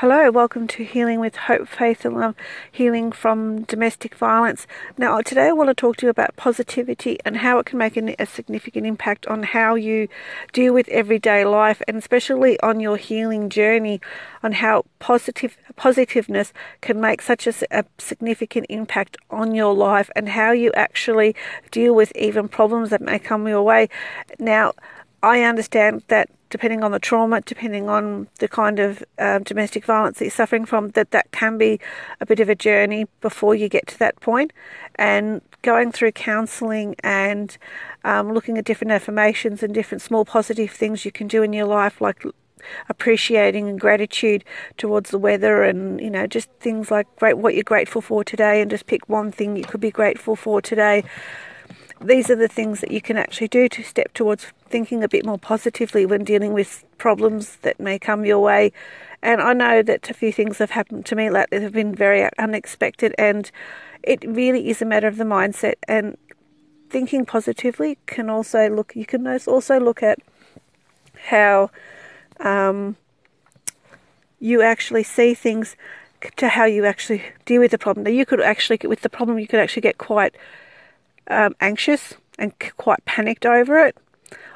Hello, welcome to Healing with Hope, Faith and Love, healing from domestic violence. Now, today I want to talk to you about positivity and how it can make a significant impact on how you deal with everyday life and especially on your healing journey, on how positive positiveness can make such a, a significant impact on your life and how you actually deal with even problems that may come your way. Now, I understand that depending on the trauma, depending on the kind of um, domestic violence that you're suffering from, that that can be a bit of a journey before you get to that point. And going through counselling and um, looking at different affirmations and different small positive things you can do in your life, like appreciating and gratitude towards the weather and you know just things like great what you're grateful for today and just pick one thing you could be grateful for today these are the things that you can actually do to step towards thinking a bit more positively when dealing with problems that may come your way. And I know that a few things have happened to me lately that have been very unexpected, and it really is a matter of the mindset. And thinking positively can also look, you can also look at how um, you actually see things to how you actually deal with the problem. Now, you could actually, with the problem, you could actually get quite um, anxious and quite panicked over it.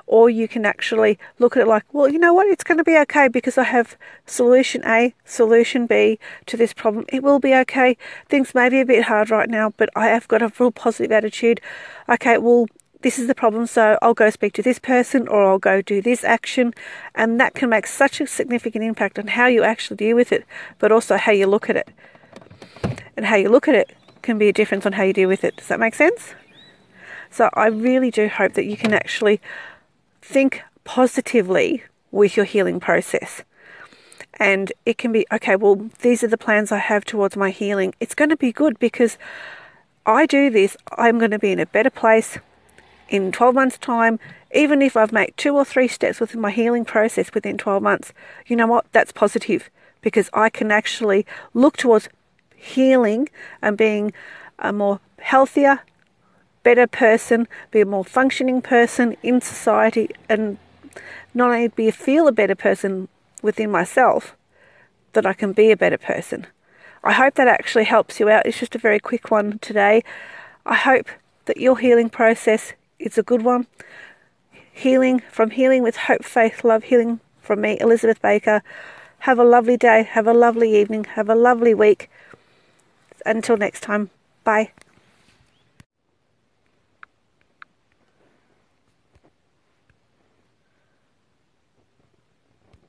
Or you can actually look at it like, well, you know what, it's going to be okay because I have solution A, solution B to this problem. It will be okay. Things may be a bit hard right now, but I have got a real positive attitude. Okay, well, this is the problem, so I'll go speak to this person or I'll go do this action. And that can make such a significant impact on how you actually deal with it, but also how you look at it. And how you look at it can be a difference on how you deal with it. Does that make sense? So I really do hope that you can actually think positively with your healing process. And it can be, okay, well, these are the plans I have towards my healing. It's going to be good because I do this, I'm going to be in a better place in 12 months' time. Even if I've made two or three steps within my healing process within 12 months, you know what? That's positive because I can actually look towards healing and being a more healthier, better person, be a more functioning person in society, and not only be feel a better person within myself, that I can be a better person. I hope that actually helps you out. It's just a very quick one today. I hope that your healing process is a good one. Healing from Healing with Hope, Faith, Love, Healing from me, Elizabeth Baker. Have a lovely day. Have a lovely evening. Have a lovely week. Until next time. Bye.